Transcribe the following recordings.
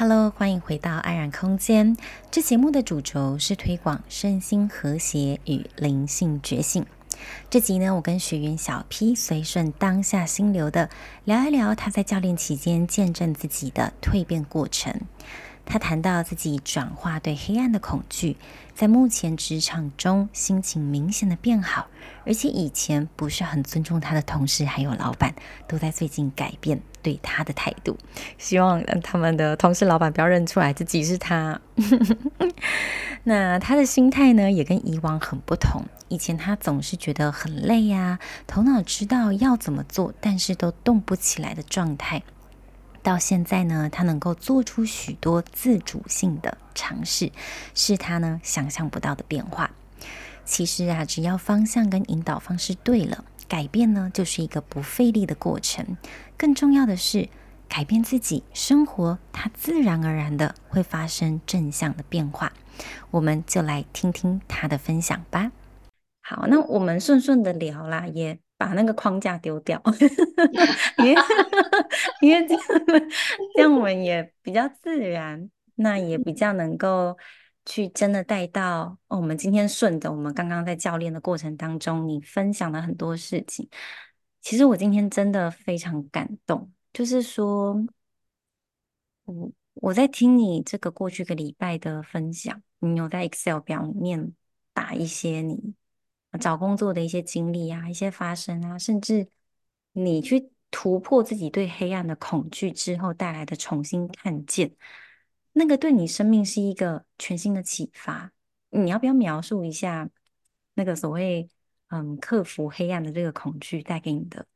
Hello，欢迎回到安然空间。这节目的主轴是推广身心和谐与灵性觉醒。这集呢，我跟学员小 P 随顺当下心流的聊一聊他在教练期间见证自己的蜕变过程。他谈到自己转化对黑暗的恐惧，在目前职场中心情明显的变好，而且以前不是很尊重他的同事还有老板，都在最近改变对他的态度。希望他们的同事老板不要认出来自己是他。那他的心态呢，也跟以往很不同。以前他总是觉得很累呀，头脑知道要怎么做，但是都动不起来的状态。到现在呢，他能够做出许多自主性的尝试，是他呢想象不到的变化。其实啊，只要方向跟引导方式对了，改变呢就是一个不费力的过程。更重要的是，改变自己生活，它自然而然的会发生正向的变化。我们就来听听他的分享吧。好，那我们顺顺的聊啦，也。把那个框架丢掉，因为 因为这样这样我们也比较自然，那也比较能够去真的带到哦。我们今天顺着我们刚刚在教练的过程当中，你分享了很多事情。其实我今天真的非常感动，就是说，我我在听你这个过去个礼拜的分享，你有在 Excel 表里面打一些你。找工作的一些经历啊，一些发生啊，甚至你去突破自己对黑暗的恐惧之后带来的重新看见，那个对你生命是一个全新的启发。你要不要描述一下那个所谓嗯克服黑暗的这个恐惧带给你的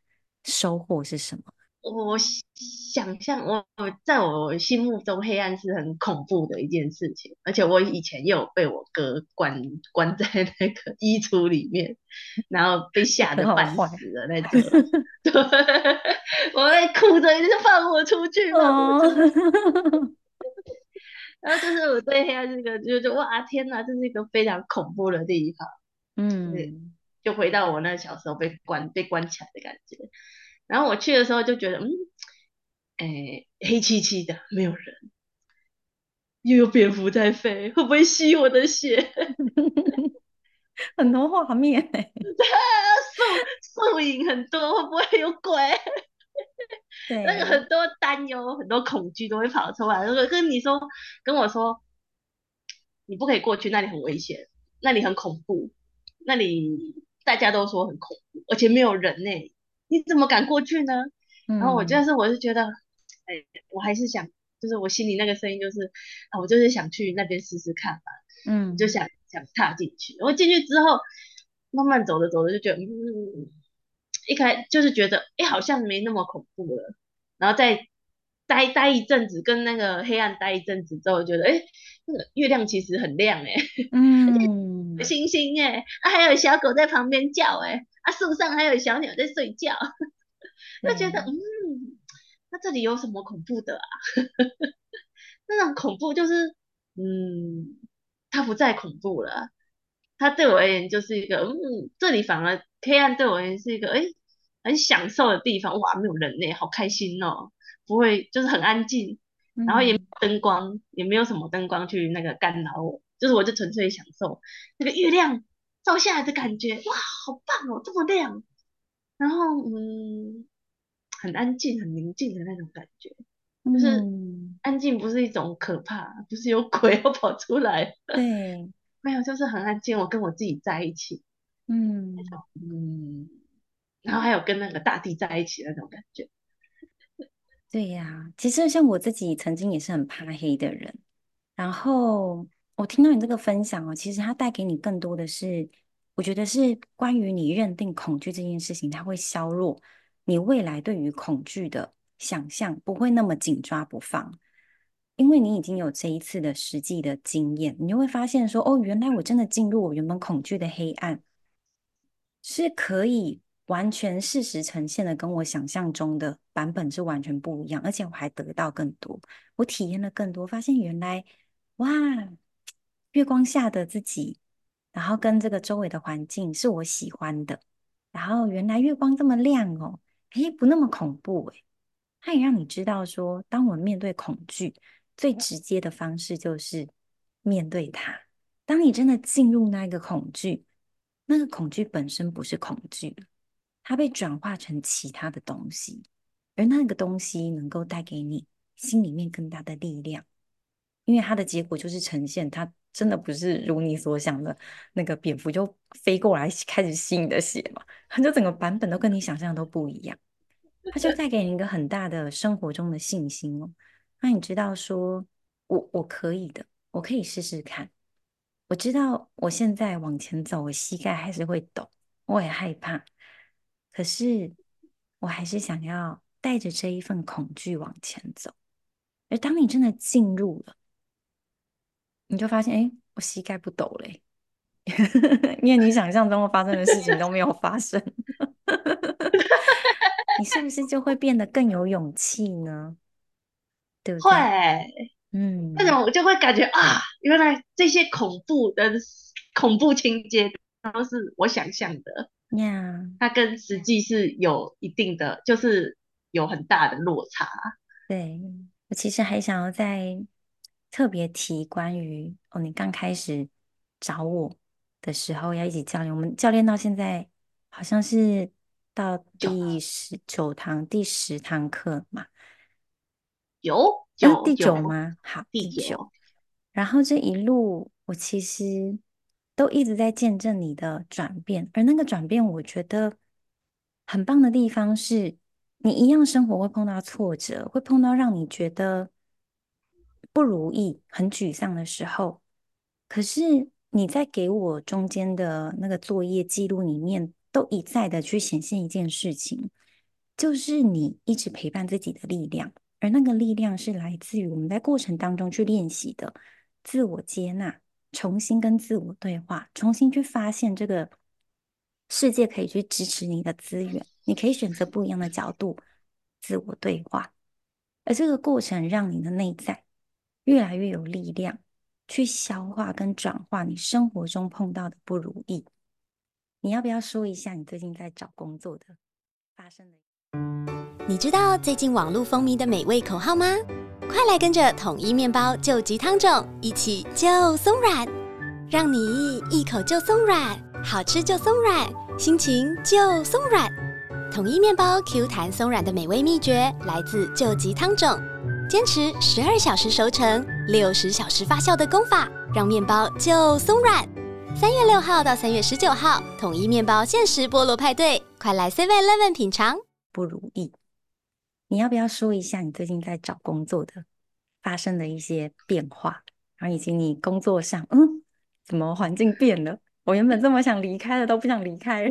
收获是什么？我想象，我在我心目中，黑暗是很恐怖的一件事情，而且我以前也有被我哥关关在那个 衣橱里面，然后被吓得半死的那 种。对，我会哭着一直放我出去嘛。然后就是我对黑暗这个，就是哇天哪，这是一个非常恐怖的地方。嗯，就回到我那小时候被关被关起来的感觉。然后我去的时候就觉得，嗯，哎，黑漆漆的，没有人，又有蝙蝠在飞，会不会吸我的血？很多画面，树树影很多，会不会有鬼？对，那个很多担忧、很多恐惧都会跑出来。如果跟你说，跟我说，你不可以过去，那里很危险，那里很恐怖，那里大家都说很恐怖，而且没有人呢。你怎么敢过去呢？嗯、然后我就是，我是觉得，哎，我还是想，就是我心里那个声音就是，啊，我就是想去那边试试看吧，嗯，就想想踏进去。我进去之后，慢慢走着走着就觉得，嗯，一开就是觉得，哎，好像没那么恐怖了。然后再待待一阵子，跟那个黑暗待一阵子之后，觉得，哎，那个月亮其实很亮，哎，嗯，星星，哎，啊，还有小狗在旁边叫，哎。啊，树上还有小鸟在睡觉，就觉得嗯，那这里有什么恐怖的啊？那种恐怖就是，嗯，它不再恐怖了，它对我而言就是一个，嗯，这里反而黑暗对我而言是一个，哎，很享受的地方，哇，没有人类，好开心哦，不会，就是很安静，然后也灯光，也没有什么灯光去那个干扰我，就是我就纯粹享受。那个月亮。照下来的感觉，哇，好棒哦，这么亮，然后嗯，很安静、很宁静的那种感觉，就是安静不是一种可怕，不是有鬼要跑出来，对，没有，就是很安静，我跟我自己在一起，嗯。嗯，然后还有跟那个大地在一起那种感觉，对呀、啊，其实像我自己曾经也是很怕黑的人，然后。我听到你这个分享哦，其实它带给你更多的是，我觉得是关于你认定恐惧这件事情，它会削弱你未来对于恐惧的想象，不会那么紧抓不放，因为你已经有这一次的实际的经验，你就会发现说，哦，原来我真的进入我原本恐惧的黑暗，是可以完全事实呈现的，跟我想象中的版本是完全不一样，而且我还得到更多，我体验了更多，发现原来，哇！月光下的自己，然后跟这个周围的环境是我喜欢的，然后原来月光这么亮哦，诶，不那么恐怖诶，它也让你知道说，当我面对恐惧，最直接的方式就是面对它。当你真的进入那个恐惧，那个恐惧本身不是恐惧，它被转化成其他的东西，而那个东西能够带给你心里面更大的力量，因为它的结果就是呈现它真的不是如你所想的那个蝙蝠就飞过来开始吸你的血嘛，它就整个版本都跟你想象都不一样，它就带给你一个很大的生活中的信心哦，那你知道说我我可以的，我可以试试看。我知道我现在往前走，我膝盖还是会抖，我也害怕，可是我还是想要带着这一份恐惧往前走。而当你真的进入了，你就发现，哎，我膝盖不抖嘞，因为你想象中会发生的事情都没有发生，你是不是就会变得更有勇气呢？对不对？会。嗯，那种我就会感觉啊，原来这些恐怖的恐怖情节都是我想象的.它跟实际是有一定的，就是有很大的落差。对，我其实还想要再特别提关于哦，你刚开始找我的时候要一起教练，我们教练到现在好像是到第十九堂、第十堂课嘛，有。有第九吗？九好，第九。然后这一路，我其实都一直在见证你的转变，而那个转变，我觉得很棒的地方是，你一样生活会碰到挫折，会碰到让你觉得不如意、很沮丧的时候。可是你在给我中间的那个作业记录里面，都一再的去显现一件事情，就是你一直陪伴自己的力量。而那个力量是来自于我们在过程当中去练习的自我接纳，重新跟自我对话，重新去发现这个世界可以去支持你的资源，你可以选择不一样的角度自我对话，而这个过程让你的内在越来越有力量去消化跟转化你生活中碰到的不如意。你要不要说一下你最近在找工作的发生的？你知道最近网络风靡的美味口号吗？快来跟着统一面包救急汤种一起就松软，让你一口就松软，好吃就松软，心情就松软。统一面包 Q 弹松软的美味秘诀来自救急汤种，坚持十二小时熟成、六十小时发酵的功法，让面包就松软。三月六号到三月十九号，统一面包限时菠萝派对，快来 Seven Eleven 品尝。不如意。你要不要说一下你最近在找工作的发生的一些变化，然后以及你工作上，嗯，怎么环境变了？我原本这么想离开的都不想离开，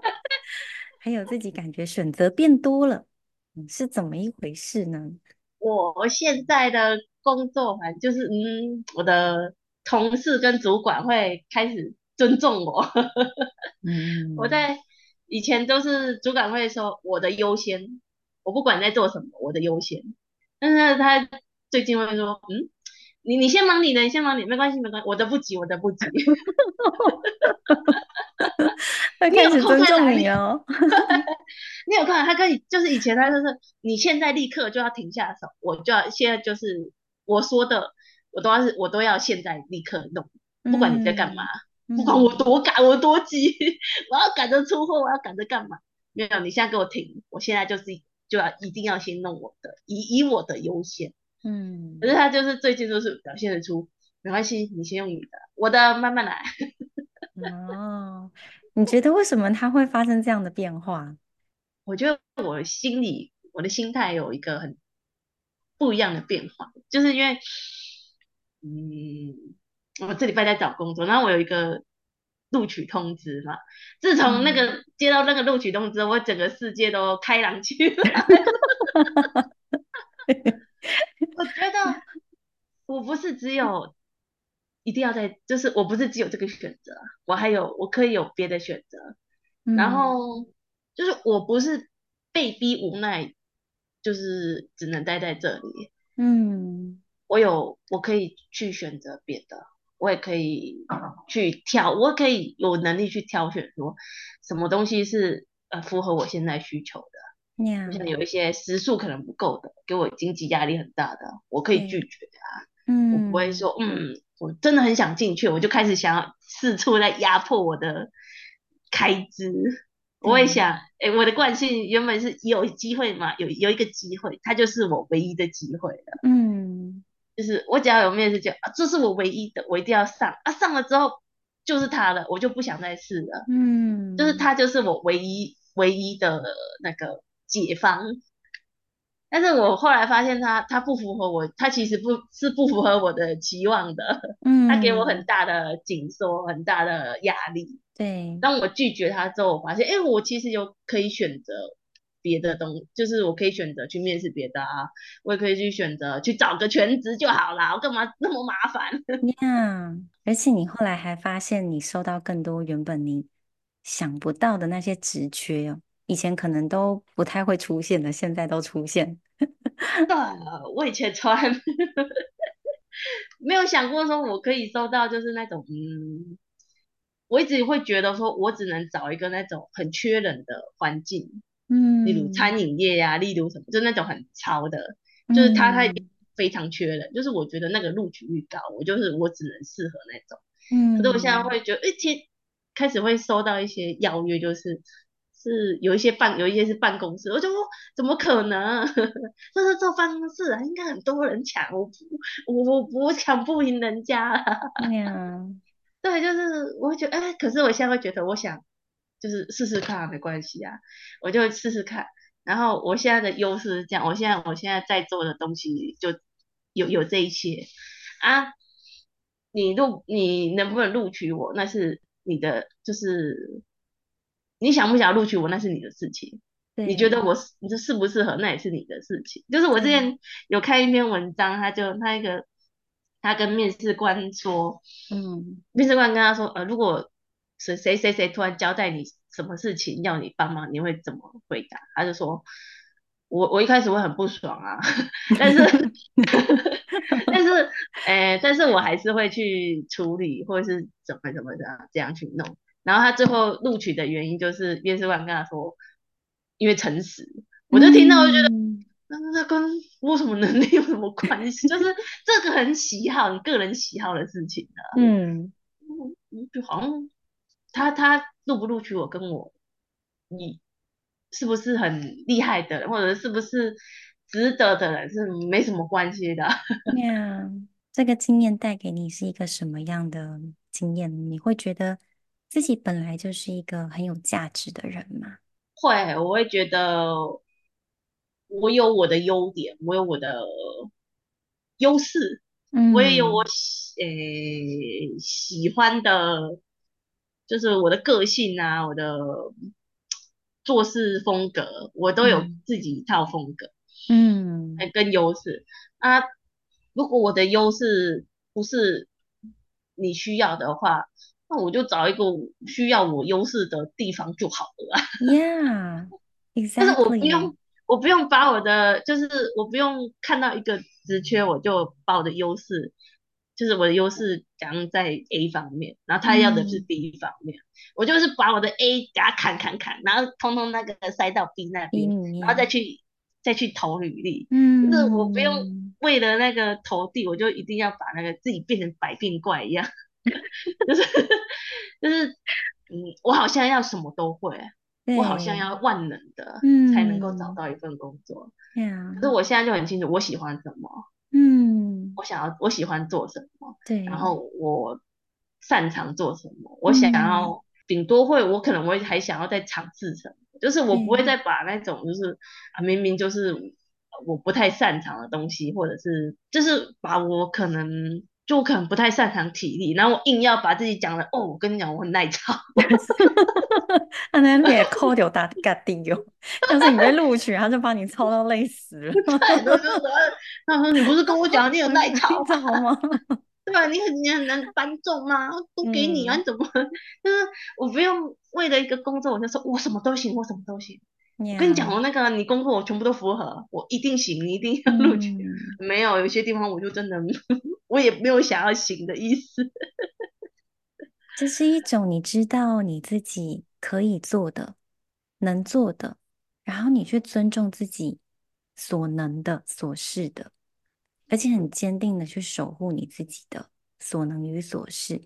还有自己感觉选择变多了，嗯是怎么一回事呢？我现在的工作环境就是，嗯，我的同事跟主管会开始尊重我，嗯，我在以前都是主管会说我的优先。我不管在做什么，我的优先。但是他最近会说，嗯，你你先忙你的，你先忙你，没关系没关系，我的不急，我的不急。他开始尊重你哦。你有看到他跟你就是以前他就是你现在立刻就要停下手，我就要现在就是我说的，我都要是我都要现在立刻弄，不管你在干嘛，嗯、不管我多赶我多急，我要赶着出货，我要赶着干嘛？没有，你现在给我停，我现在就是。就要一定要先弄我的，以以我的优先，嗯，可是他就是最近就是表现得出，没关系，你先用你的，我的慢慢来。哦，你觉得为什么他会发生这样的变化？我觉得我心里我的心态有一个很不一样的变化，就是因为，嗯，我这礼拜在找工作，然后我有一个。录取通知嘛，自从那个、嗯、接到那个录取通知，我整个世界都开朗起来。我觉得我不是只有一定要在，就是我不是只有这个选择，我还有我可以有别的选择。嗯、然后就我不是被逼无奈，就是只能待在这里。嗯，我有我可以去选择别的。我也可以去挑，我可以有能力去挑选，说什么东西是呃符合我现在需求的。Yeah. 像有一些时数可能不够的，给我经济压力很大的，我可以拒绝啊。嗯，我不会说，嗯，我真的很想进去，我就开始想要四处在压迫我的开支。我也想，哎、欸，我的惯性原本是有机会嘛，有有一个机会，它就是我唯一的机会了。嗯，就是我只要有面试就啊，这是我唯一的，我一定要上啊，上了之后就是他了，我就不想再试了。嗯，就是他就是我唯一唯一的那个解方。但是我后来发现他他不符合我，他其实不是不符合我的期望的。嗯，他给我很大的紧缩，很大的压力。对，当我拒绝他之后，我发现，哎、欸，我其实有可以选择别的东西，就是我可以选择去面试别的啊，我也可以去选择去找个全职就好啦，我干嘛那么麻烦？呀、yeah，而且你后来还发现，你收到更多原本你想不到的那些职缺哦，以前可能都不太会出现的，现在都出现。对，我以前从来 没有想过说我可以收到，就是那种嗯。我一直会觉得说，我只能找一个那种很缺人的环境，嗯，例如餐饮业呀、啊，例如什么，就那种很超的，就是他他非常缺人，嗯，就是我觉得那个录取率高，我就是我只能适合那种，嗯，可是我现在会觉得，哎，其实开始会收到一些邀约，就是是有一些办，有一些是办公室，我就说怎么可能？这是做办公室啊，应该很多人抢，我不我我我抢不赢人家，嗯。对，就是我会觉得，哎，可是我现在会觉得，我想就是试试看，没关系啊，我就试试看。然后我现在的优势是这样，我现在我现在在做的东西就有有这一些啊。你录你能不能录取我，那是你的，就是你想不想录取我，那是你的事情。你觉得我你这适不适合，那也是你的事情。就是我之前有看一篇文章，他就他一个。他跟面试官说，嗯，面试官跟他说，呃，如果谁谁谁谁突然交代你什么事情要你帮忙，你会怎么回答？他就说，我我一开始会很不爽啊，但是 但是，哎、欸，但是我还是会去处理，或者是怎么怎么的这样去弄。然后他最后录取的原因就是面试官跟他说，因为诚实。我就听到，我就觉得。嗯那那跟我什么能力有什么关系？就是这个很喜好，你个人喜好的事情的、啊。嗯，就好像他他录不录取我，跟我你是不是很厉害的人，或者是不是值得的人，是没什么关系的。对呀，这个经验带给你是一个什么样的经验？你会觉得自己本来就是一个很有价值的人吗？会，我会觉得。我有我的优点，我有我的优势，嗯，我也有我喜诶、欸、喜欢的，就是我的个性啊，我的做事风格，我都有自己一套风格，嗯，跟优势啊。如果我的优势不是你需要的话，那我就找一个需要我优势的地方就好了。Yeah, exactly. 但是我不用。我不用把我的，就是我不用看到一个职缺，我就把我的优势，就是我的优势讲在 A 方面，然后他要的是 B 方面，嗯，我就是把我的 A 给他砍砍砍，然后通通那个塞到 B 那边，嗯，然后再去再去投履历，嗯，就是我不用为了那个投递，我就一定要把那个自己变成百变怪一样，就是就是嗯，我好像要什么都会。我好像要万能的，嗯，才能够找到一份工作。嗯，可是我现在就很清楚，我喜欢什么，嗯，我想要，我喜欢做什么，对，然后我擅长做什么，我想要顶多会，我可能会还想要再尝试什么，就是我不会再把那种就是啊，明明就是我不太擅长的东西，或者是就是把我可能。就我可能不太擅长体力，然后我硬要把自己讲的哦，我跟你讲我很耐操，他 那脸抠掉大嘎定哟，但是你被录取，他就把你操到累死了。他说你不是跟我讲你有耐操吗？对吧？你很你很难搬重吗？都给你啊，你怎么？就是我不用为了一个工作，我就说我什么都行，我什么都行。我跟你讲，我那个你功课我全部都符合，我一定行，你一定要录取。嗯。没有，有些地方我就真的，我也没有想要行的意思。这是一种你知道你自己可以做的、能做的，然后你去尊重自己所能的、所是的，而且很坚定的去守护你自己的所能与所是。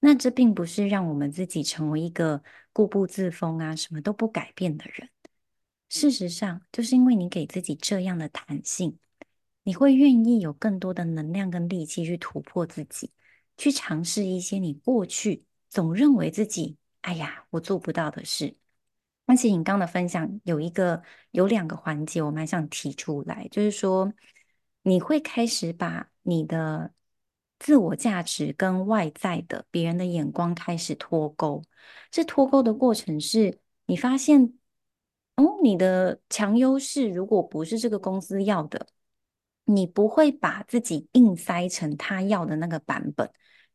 那这并不是让我们自己成为一个固步自封啊、什么都不改变的人。事实上，就是因为你给自己这样的弹性，你会愿意有更多的能量跟力气去突破自己，去尝试一些你过去总认为自己“哎呀，我做不到”的事。而且你刚的分享有一个、有两个环节，我蛮想提出来，就是说你会开始把你的自我价值跟外在的别人的眼光开始脱钩。这脱钩的过程是你发现，哦，你的强优势如果不是这个公司要的，你不会把自己硬塞成他要的那个版本，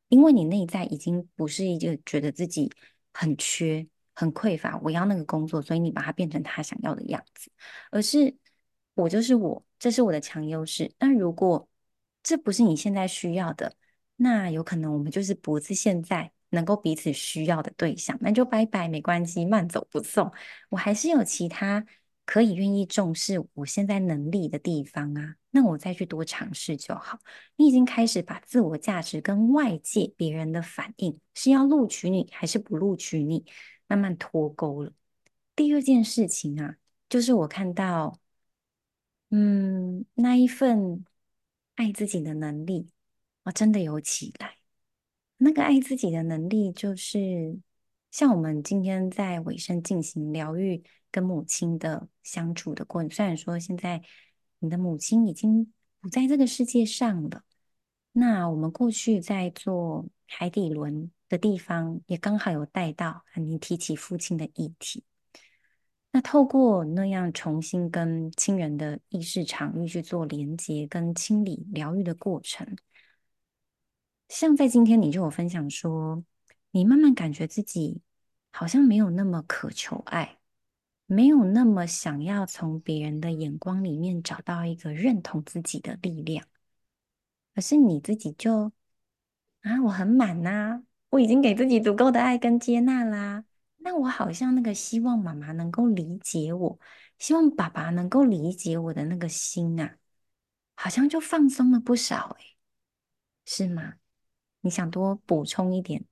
因为你内在已经不是一个觉得自己很缺。很匮乏，我要那个工作，所以你把它变成他想要的样子，而是我就是我，这是我的强优势。但如果这不是你现在需要的，那有可能我们就是不是现在能够彼此需要的对象，那就拜拜，没关系，慢走不送。我还是有其他可以愿意重视我现在能力的地方啊，那我再去多尝试就好。你已经开始把自我价值跟外界别人的反应是要录取你还是不录取你，慢慢脱钩了。第二件事情啊，就是我看到，嗯，那一份爱自己的能力，我真的有起来。那个爱自己的能力，就是像我们今天在尾声进行疗愈跟母亲的相处的过程。虽然说现在你的母亲已经不在这个世界上了，那我们过去在做海底轮。的地方也刚好有带到，你提起父亲的议题。那透过那样重新跟亲人的意识场域去做连接跟清理疗愈的过程，像在今天你就有分享说，你慢慢感觉自己好像没有那么渴求爱，没有那么想要从别人的眼光里面找到一个认同自己的力量，而是你自己就啊，我很满呐、啊。我已经给自己足够的爱跟接纳啦，那我好像那个希望妈妈能够理解我，希望爸爸能够理解我的那个心啊，好像就放松了不少诶，是吗？你想多补充一点？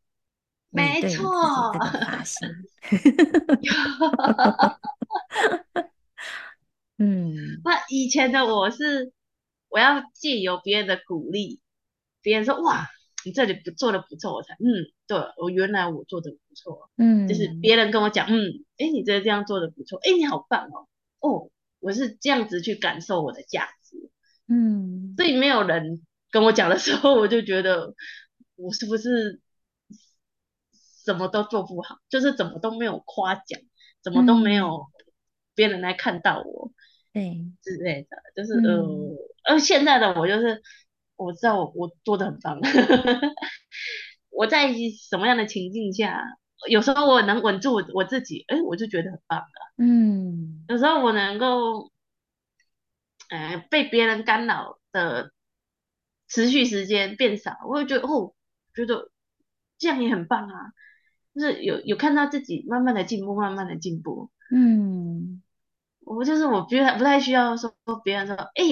没错，这个发型。嗯，那以前的我是，我要借由别人的鼓励，别人说哇。你这里不做的不错，我才嗯，对我原来我做的不错，嗯，就是别人跟我讲，嗯，哎，你这这样做的不错，哎，你好棒哦，哦，我是这样子去感受我的价值，嗯，所以没有人跟我讲的时候，我就觉得我是不是什么都做不好，就是怎么都没有夸奖，怎么都没有别人来看到我，对之类的，就是呃，而现在的我就是。我知道我我做的很棒，我在什么样的情境下，有时候我能稳住我我自己，哎，我就觉得很棒了。嗯，有时候我能够，呃，被别人干扰的持续时间变少，我就觉得哦，觉得这样也很棒啊，就是有有看到自己慢慢的进步，慢慢的进步。嗯，我就是我不太不太需要说别人说，哎，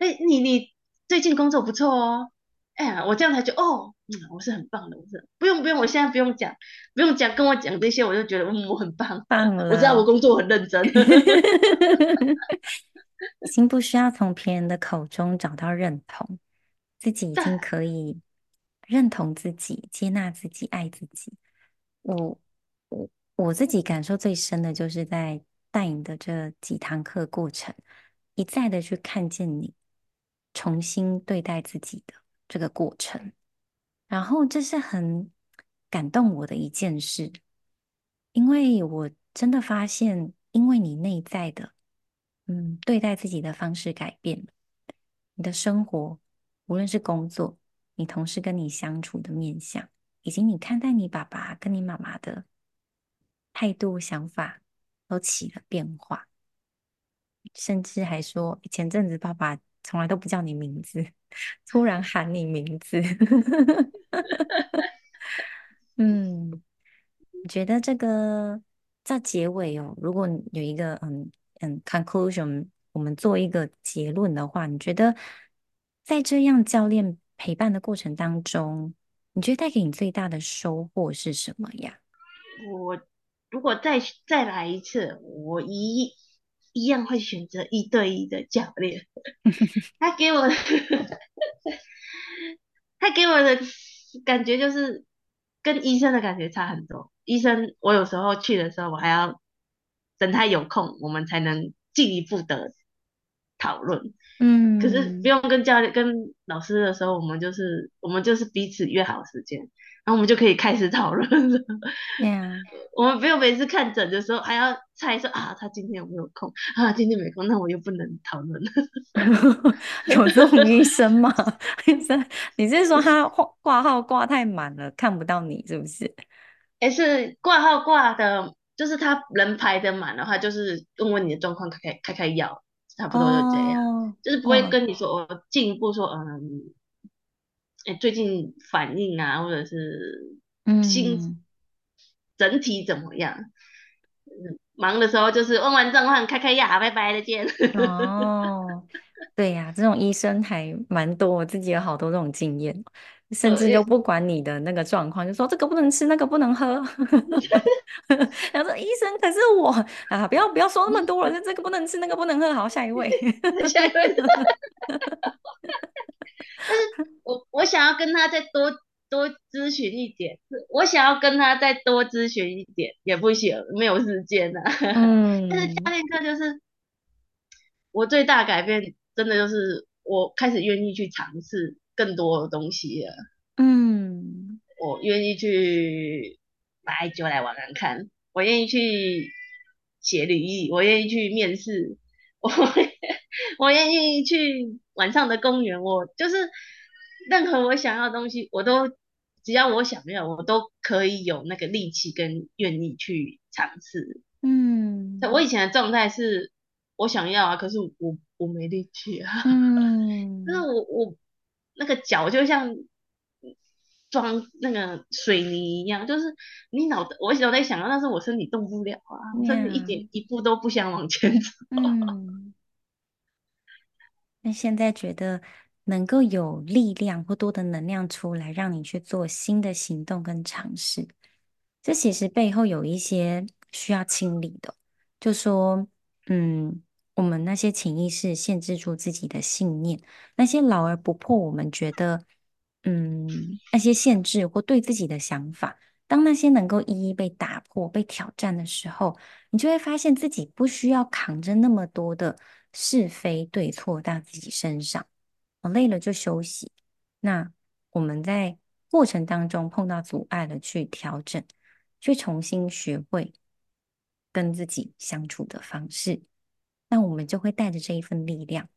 哎，你你。最近工作不错哦，哎呀，我这样才觉得哦，嗯，我是很棒的，我是不用不用，我现在不用讲，不用讲，跟我讲这些，我就觉得嗯，我很棒，棒了，我知道我工作很认真，已经不需要从别人的口中找到认同，自己已经可以认同自己、接纳自己、爱自己。我我我自己感受最深的就是在带你的这几堂课过程，一再的去看见你。重新对待自己的这个过程，然后这是很感动我的一件事，因为我真的发现，因为你内在的，嗯，对待自己的方式改变了，你的生活，无论是工作，你同事跟你相处的面相，以及你看待你爸爸跟你妈妈的态度、想法，都起了变化，甚至还说，前阵子爸爸。从来都不叫你名字，突然喊你名字。嗯，你觉得这个在结尾哦，如果有一个嗯嗯，conclusion，我们做一个结论的话，你觉得在这样教练陪伴的过程当中，你觉得带给你最大的收获是什么呀？我如果再再来一次，我一一样会选择一对一的教练。他给我的，他给我的感觉就是跟医生的感觉差很多。医生，我有时候去的时候，我还要等他有空，我们才能进一步的讨论。嗯，可是不用跟教练、跟老师的时候，我们就是我们就是彼此约好时间。然后我们就可以开始讨论了。Yeah. 我们不用每次看诊的时候还要猜说啊，他今天有没有空啊？今天没空，那我又不能讨论了。有这种医生吗？医生，你是说他挂号挂太满了，看不到你是不是？哎，是挂号挂的，就是他人排的满的话，就是问问你的状况，开开开开药，差不多就这样，oh. 就是不会跟你说我进一步说嗯。最近反应啊，或者是心整体怎么样？嗯，忙的时候就是问完状况，开开药，拜拜，再见。哦，对呀、啊，这种医生还蛮多，我自己有好多这种经验，甚至就不管你的那个状况，就说这个不能吃，那个不能喝。然后说医生，可是我啊，不要不要说那么多了，这个不能吃，那个不能喝，好，下一位，下一位。但是我我想要跟他再多多咨询一点，我想要跟他再多咨询一点也不行，没有时间呐、啊。嗯。但是教练课就是我最大改变，真的就是我开始愿意去尝试更多的东西了。嗯。我愿意去买酒来玩玩看，我愿意去写履历，我愿意去面试，我我愿意去。晚上的公园，我就是任何我想要的东西，我都只要我想要，我都可以有那个力气跟愿意去尝试。嗯，我以前的状态是，我想要啊，可是我我没力气啊。嗯，就是我我那个脚就像装那个水泥一样，就是你脑袋我脑袋想要，但是我身体动不了啊，我甚至一点一步都不想往前走。嗯那现在觉得能够有力量或多的能量出来，让你去做新的行动跟尝试，这其实背后有一些需要清理的。就说，嗯，我们那些潜意识限制住自己的信念，那些老而不破，我们觉得，嗯，那些限制或对自己的想法，当那些能够一一被打破、被挑战的时候，你就会发现自己不需要扛着那么多的。是非对错到自己身上，我累了就休息。那我们在过程当中碰到阻碍了，去调整，去重新学会跟自己相处的方式。那我们就会带着这一份力量，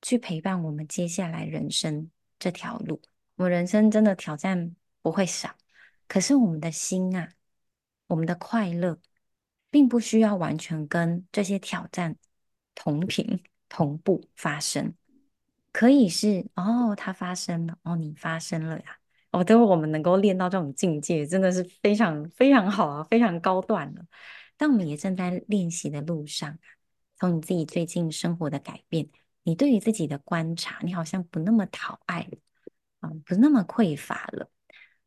去陪伴我们接下来人生这条路。我们人生真的挑战不会少，可是我们的心啊，我们的快乐，并不需要完全跟这些挑战。同频同步发生，可以是哦，它发生了哦，你发生了呀，哦，等我们能够练到这种境界，真的是非常非常好啊，非常高段了。但我们也正在练习的路上，从你自己最近生活的改变，你对于自己的观察，你好像不那么讨爱了啊，不那么匮乏了，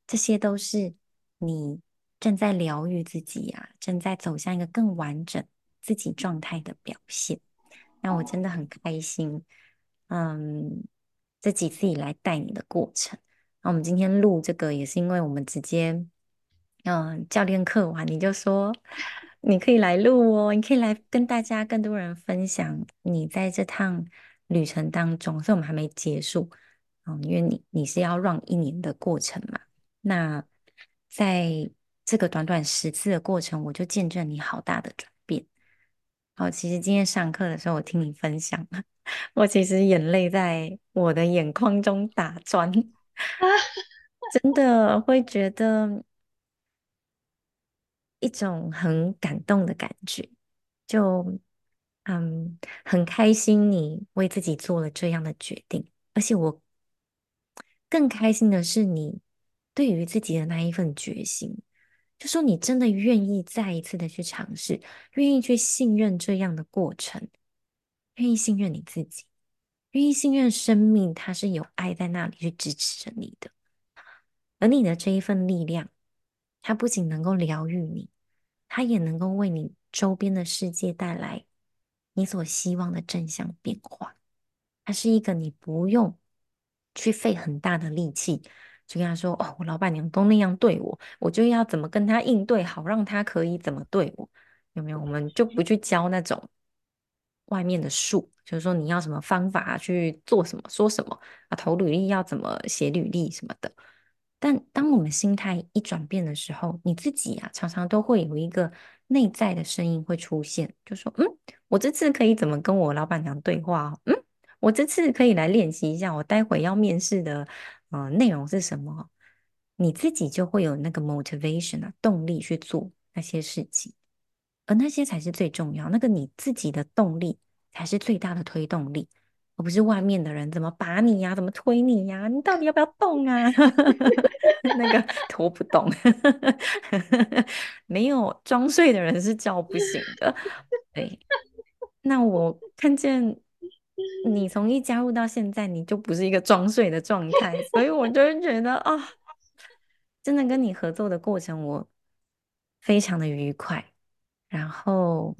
这些都是你正在疗愈自己呀，正在走向一个更完整自己状态的表现。那我真的很开心，嗯，这几次以来带你的过程。那我们今天录这个也是因为我们直接，嗯，教练课完你就说你可以来录哦，你可以来跟大家更多人分享你在这趟旅程当中，所以我们还没结束，嗯，因为你你是要 run 一年的过程嘛。那在这个短短十次的过程，我就见证你好大的转变。好，其实今天上课的时候，我听你分享，我其实眼泪在我的眼眶中打转，真的会觉得一种很感动的感觉，就嗯，很开心你为自己做了这样的决定，而且我更开心的是你对于自己的那一份决心，就说你真的愿意再一次的去尝试，愿意去信任这样的过程，愿意信任你自己，愿意信任生命，它是有爱在那里去支持着你的。而你的这一份力量，它不仅能够疗愈你，它也能够为你周边的世界带来你所希望的正向变化。它是一个你不用去费很大的力气。就跟他说：“哦，我老板娘都那样对我，我就要怎么跟他应对好，让他可以怎么对我？有没有？我们就不去教那种外面的术，就是说你要什么方法去做什么，说什么啊，投履历要怎么写履历什么的。但当我们心态一转变的时候，你自己啊，常常都会有一个内在的声音会出现，就说：嗯，我这次可以怎么跟我老板娘对话？嗯，我这次可以来练习一下，我待会要面试的。”呃，内容是什么？你自己就会有那个 motivation 啊，动力去做那些事情，而那些才是最重要。那个你自己的动力才是最大的推动力，而不是外面的人怎么把你呀、怎么推你呀、你到底要不要动啊？那个拖不动，没有装睡的人是叫不醒的。对，那我看见。你从一加入到现在，你就不是一个装睡的状态，所以我就会觉得啊、真的跟你合作的过程，我非常的愉快。然后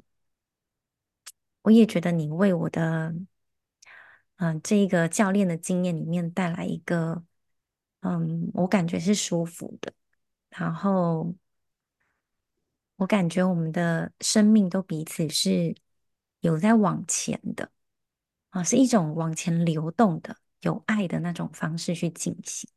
我也觉得你为我的嗯、呃、这个教练的经验里面带来一个嗯，我感觉是舒服的。然后我感觉我们的生命都彼此是有在往前的。啊，是一种往前流动的、有爱的那种方式去进行。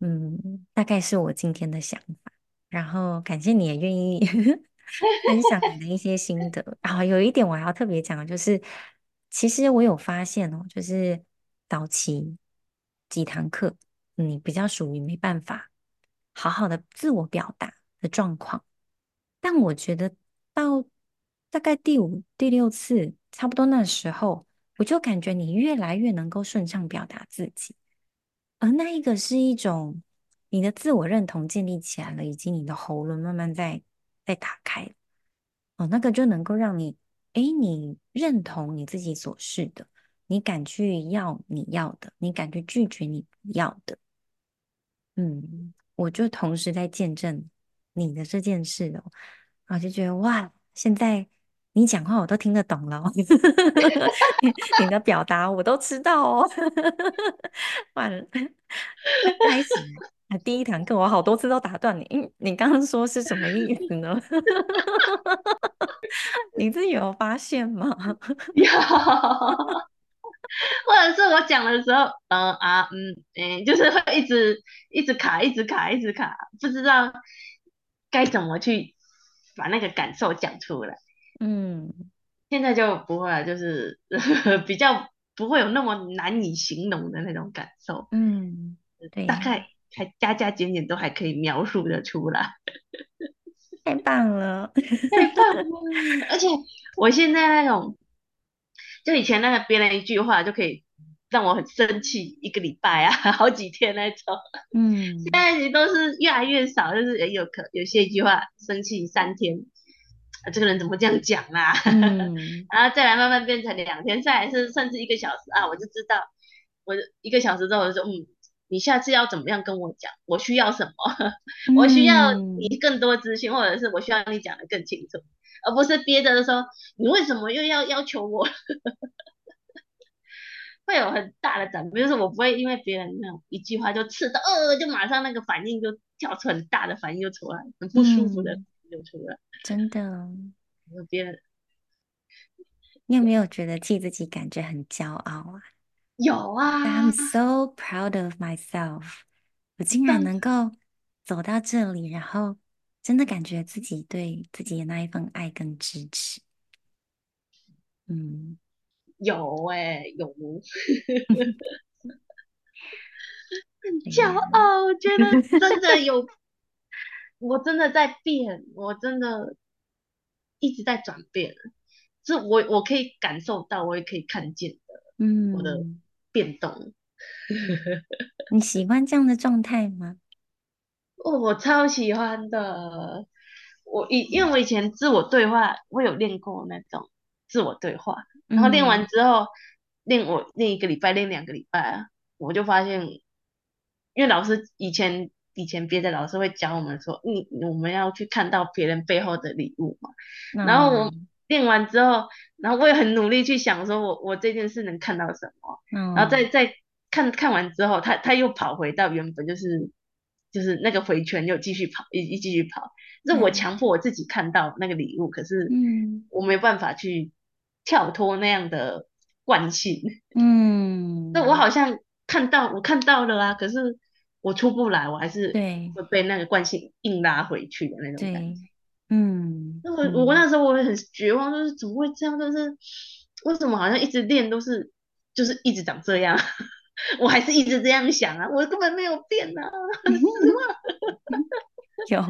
嗯，大概是我今天的想法。然后感谢你也愿意 分享你的一些心得。然后有一点我要特别讲的就是，其实我有发现哦，就是早期几堂课，你比较属于没办法好好的自我表达的状况。但我觉得到大概第五、第六次，差不多那时候。我就感觉你越来越能够顺畅表达自己，而那一个是一种你的自我认同建立起来了，以及你的喉咙慢慢在在打开，哦，那个就能够让你，哎，你认同你自己所是的，你敢去要你要的，你敢去拒绝你不要的，嗯，我就同时在见证你的这件事哦，我就觉得哇，现在。你讲话我都听得懂了，你的表达我都知道哦。完了，开始第一堂课，我好多次都打断你。你刚刚说是什么意思呢？你自己有发现吗？有，或者是我讲的时候，嗯啊嗯嗯，就是会一直一直卡，一直卡，一直卡，不知道该怎么去把那个感受讲出来。嗯，现在就不会了，就是 比较不会有那么难以形容的那种感受。嗯，对，大概还加加减减都还可以描述的出来。太棒了，太棒了！而且我现在那种，就以前那个别人一句话就可以让我很生气一个礼拜啊，好几天那种。嗯，现在你都是越来越少，就是也有可有些一句话生气三天。啊这个人怎么这样讲啦、啊？嗯、然后再来慢慢变成两天，再来是甚至一个小时啊，我就知道，我一个小时之后我就说，嗯，你下次要怎么样跟我讲？我需要什么？嗯、我需要你更多资讯，或者是我需要你讲的更清楚，而不是憋着的说，你为什么又要要求我？会有很大的转变，就是我不会因为别人那种一句话就刺到，呃，就马上那个反应就跳出很大的反应就出来，很不舒服的。嗯就出来，真的。别人，你有没有觉得替自己感觉很骄傲啊？有啊，I'm so proud of myself。我竟然能够走到这里，然后真的感觉自己对自己的那一份爱跟支持。嗯，有哎、欸，有，很骄傲，我觉得 真的有。我真的在变，我真的一直在转变，是我我可以感受到，我也可以看见的，嗯，我的变动。你喜欢这样的状态吗？哦，我超喜欢的。我以因为我以前自我对话，我有练过那种自我对话，然后练完之后，练、嗯、我练一个礼拜，练两个礼拜啊，我就发现，因为老师以前以前别的老师会教我们说，你我们要去看到别人背后的礼物嘛。嗯、然后我练完之后，然后我也很努力去想说我我这件事能看到什么，嗯、然后再再看看完之后，他他又跑回到原本就是就是那个回圈又继续跑，一一继续跑。是我强迫我自己看到那个礼物，嗯、可是我没办法去跳脱那样的惯性。嗯，那我好像看到我看到了啊，可是我出不来，我还是会被那个惯性硬拉回去的那种感觉。嗯，那我我那时候我也很绝望，就是怎么会这样？就是为什么好像一直练都是就是一直长这样？我还是一直这样想啊，我根本没有变啊，很失望。有，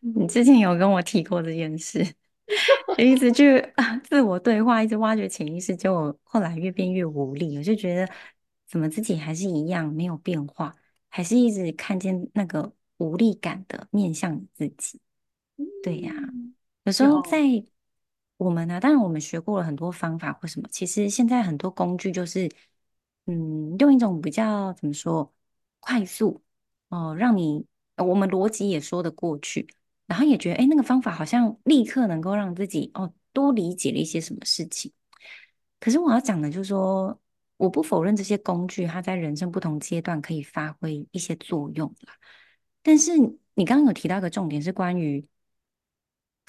你之前有跟我提过这件事，一直去 自我对话，一直挖掘潜意识，结果后来越变越无力，我就觉得怎么自己还是一样没有变化，还是一直看见那个无力感的面向自己。对呀、啊，有时候在我们呢、啊，当然我们学过了很多方法或什么，其实现在很多工具就是，嗯，用一种比较怎么说快速哦、呃，让你。我们逻辑也说得过去，然后也觉得，哎，那个方法好像立刻能够让自己哦多理解了一些什么事情。可是我要讲的就是说，我不否认这些工具它在人生不同阶段可以发挥一些作用啦。但是你刚刚有提到一个重点是关于，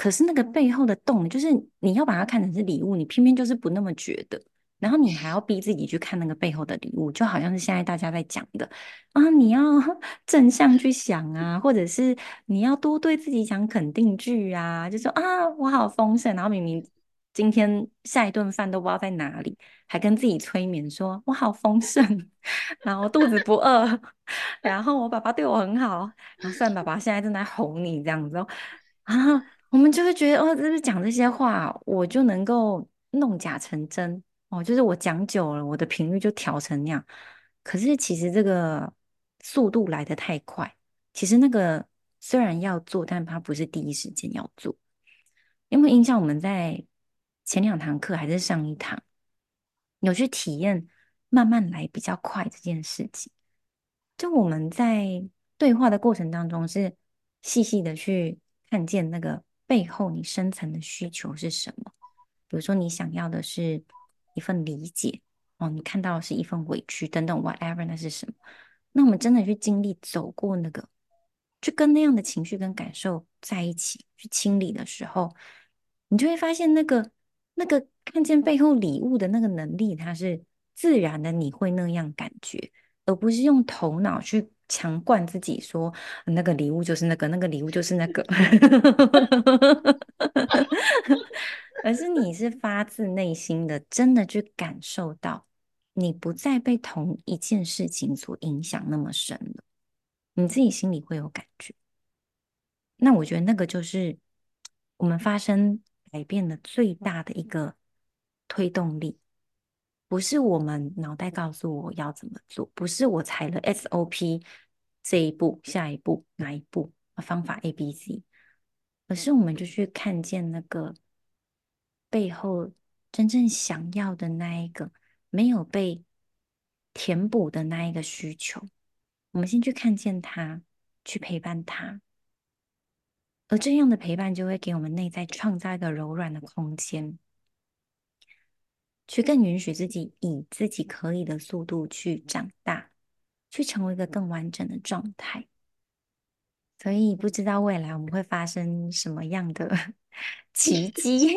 可是那个背后的动力，就是你要把它看成是礼物，你偏偏就是不那么觉得。然后你还要逼自己去看那个背后的礼物，就好像是现在大家在讲的啊，你要 正向去想啊，或者是你要多对自己讲肯定句啊，就说啊，我好丰盛，然后明明今天下一顿饭都不知道在哪里，还跟自己催眠说我好丰盛，然后肚子不饿，然后我爸爸对我很好，然后虽然爸爸现在正在哄你这样子哦，啊，我们就会觉得哦，这是讲这些话，我就能够弄假成真。哦，就是我讲久了，我的频率就调成那样。可是其实这个速度来得太快。其实那个虽然要做，但它不是第一时间要做。因为印象我们在前两堂课还是上一堂，有去体验慢慢来比较快这件事情。就我们在对话的过程当中，是细细的去看见那个背后你深层的需求是什么。比如说你想要的是。一份理解哦，你看到的是一份委屈等等，whatever 那是什么？那我们真的去经历走过那个，去跟那样的情绪跟感受在一起去清理的时候，你就会发现那个那个看见背后礼物的那个能力，它是自然的，你会那样感觉，而不是用头脑去强灌自己说那个礼物就是那个，那个礼物就是那个。而是你是发自内心的，真的去感受到，你不再被同一件事情所影响那么深了，你自己心里会有感觉。那我觉得那个就是我们发生改变的最大的一个推动力，不是我们脑袋告诉我要怎么做，不是我踩了 SOP 这一步，下一步哪一步方法 A B C，而是我们就去看见那个。背后真正想要的那一个没有被填补的那一个需求，我们先去看见它，去陪伴它，而这样的陪伴就会给我们内在创造一个柔软的空间，去更允许自己以自己可以的速度去长大，去成为一个更完整的状态。所以不知道未来我们会发生什么样的 奇迹。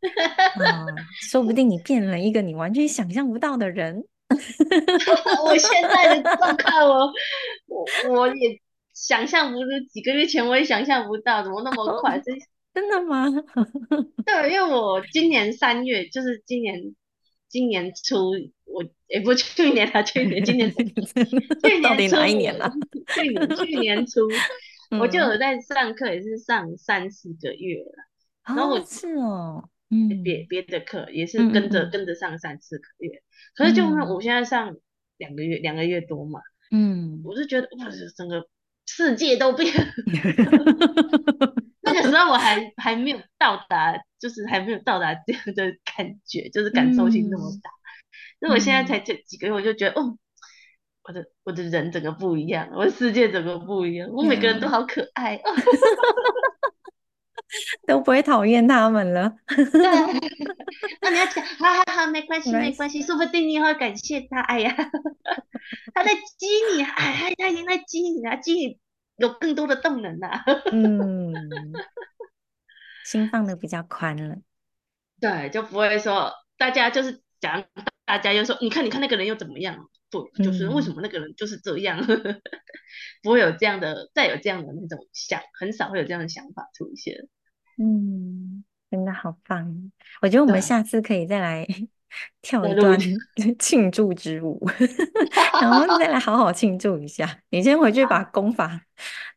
啊，说不定你变了一个你完全想象不到的人。我现在的状态，我我我也想象不是几个月前我也想象不到，怎么那么快？真、哦、真的吗？对，因为我今年三月，就是今年今年初，我也不去年了，去年今年去年到底哪一年 了？去年去年初，我就有在上课，也是上三四个月了。然后我、哦、是哦。嗯，别别的课也是跟着、嗯、跟着上三四个月，可是就我现在上两个月两个月多嘛，嗯，我是觉得哇，整个世界都变了。那个时候我还还没有到达，就是还没有到达这样的感觉，就是感受性那么大。那、嗯、我现在才这几个月，我就觉得，哦，我的我的人整个不一样，我的世界整个不一样，我每个人都好可爱，嗯 都不会讨厌他们了。对，那你要讲，好好好，没关系没关系，说不定你也会感谢他。哎呀，他在激你，哎，他已经在激你啊，激你。有更多的动能呐、啊，嗯，心放的比较宽了，对，就不会说大家就是讲，大家又说，你看，你看那个人又怎么样？不，就是为什么那个人就是这样，嗯、不会有这样的，再有这样的那种想，很少会有这样的想法出现。嗯，真的好棒，我觉得我们下次可以再来。跳一段 庆祝之舞，然后再来 好好庆祝一下。你先回去把功法、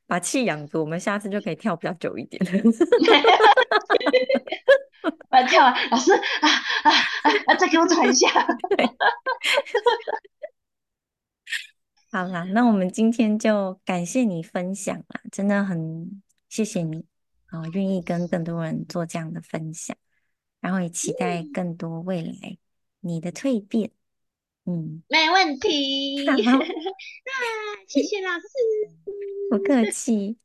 把气养足，我们下次就可以跳比较久一点。把跳完，老师啊啊啊！再给我喘一下。好啦，那我们今天就感谢你分享啦，真的很谢谢你啊，愿意跟更多人做这样的分享，然后也期待更多未来。你的蜕变，嗯，没问题。啊，谢谢老师，不客气。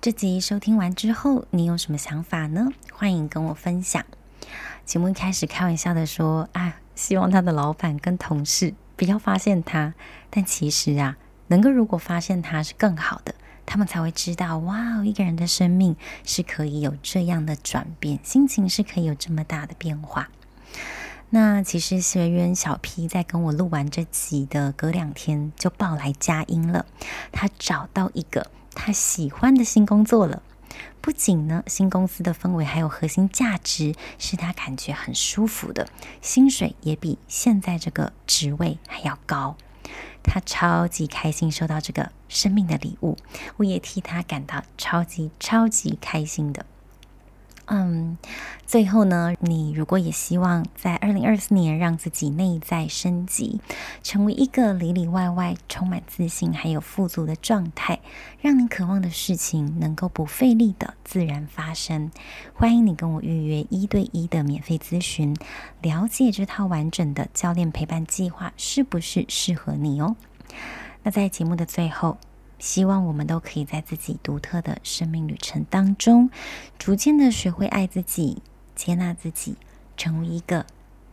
这集收听完之后，你有什么想法呢？欢迎跟我分享。节目一开始开玩笑的说，啊，希望他的老板跟同事不要发现他，但其实啊，能够如果发现他是更好的，他们才会知道，哇，一个人的生命是可以有这样的转变，心情是可以有这么大的变化。那其实学员小 P 在跟我录完这集的隔两天就报来佳音了，他找到一个他喜欢的新工作了。不仅呢，新公司的氛围还有核心价值是他感觉很舒服的，薪水也比现在这个职位还要高，他超级开心收到这个生命的礼物，我也替他感到超级超级开心的。嗯，最后呢，你如果也希望在二零二四年让自己内在升级，成为一个里里外外充满自信还有富足的状态，让你渴望的事情能够不费力的自然发生，欢迎你跟我预约一对一的免费咨询，了解这套完整的教练陪伴计划是不是适合你哦。那在节目的最后。希望我们都可以在自己独特的生命旅程当中，逐渐的学会爱自己、接纳自己，成为一个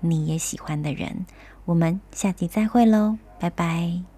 你也喜欢的人。我们下集再会喽，拜拜。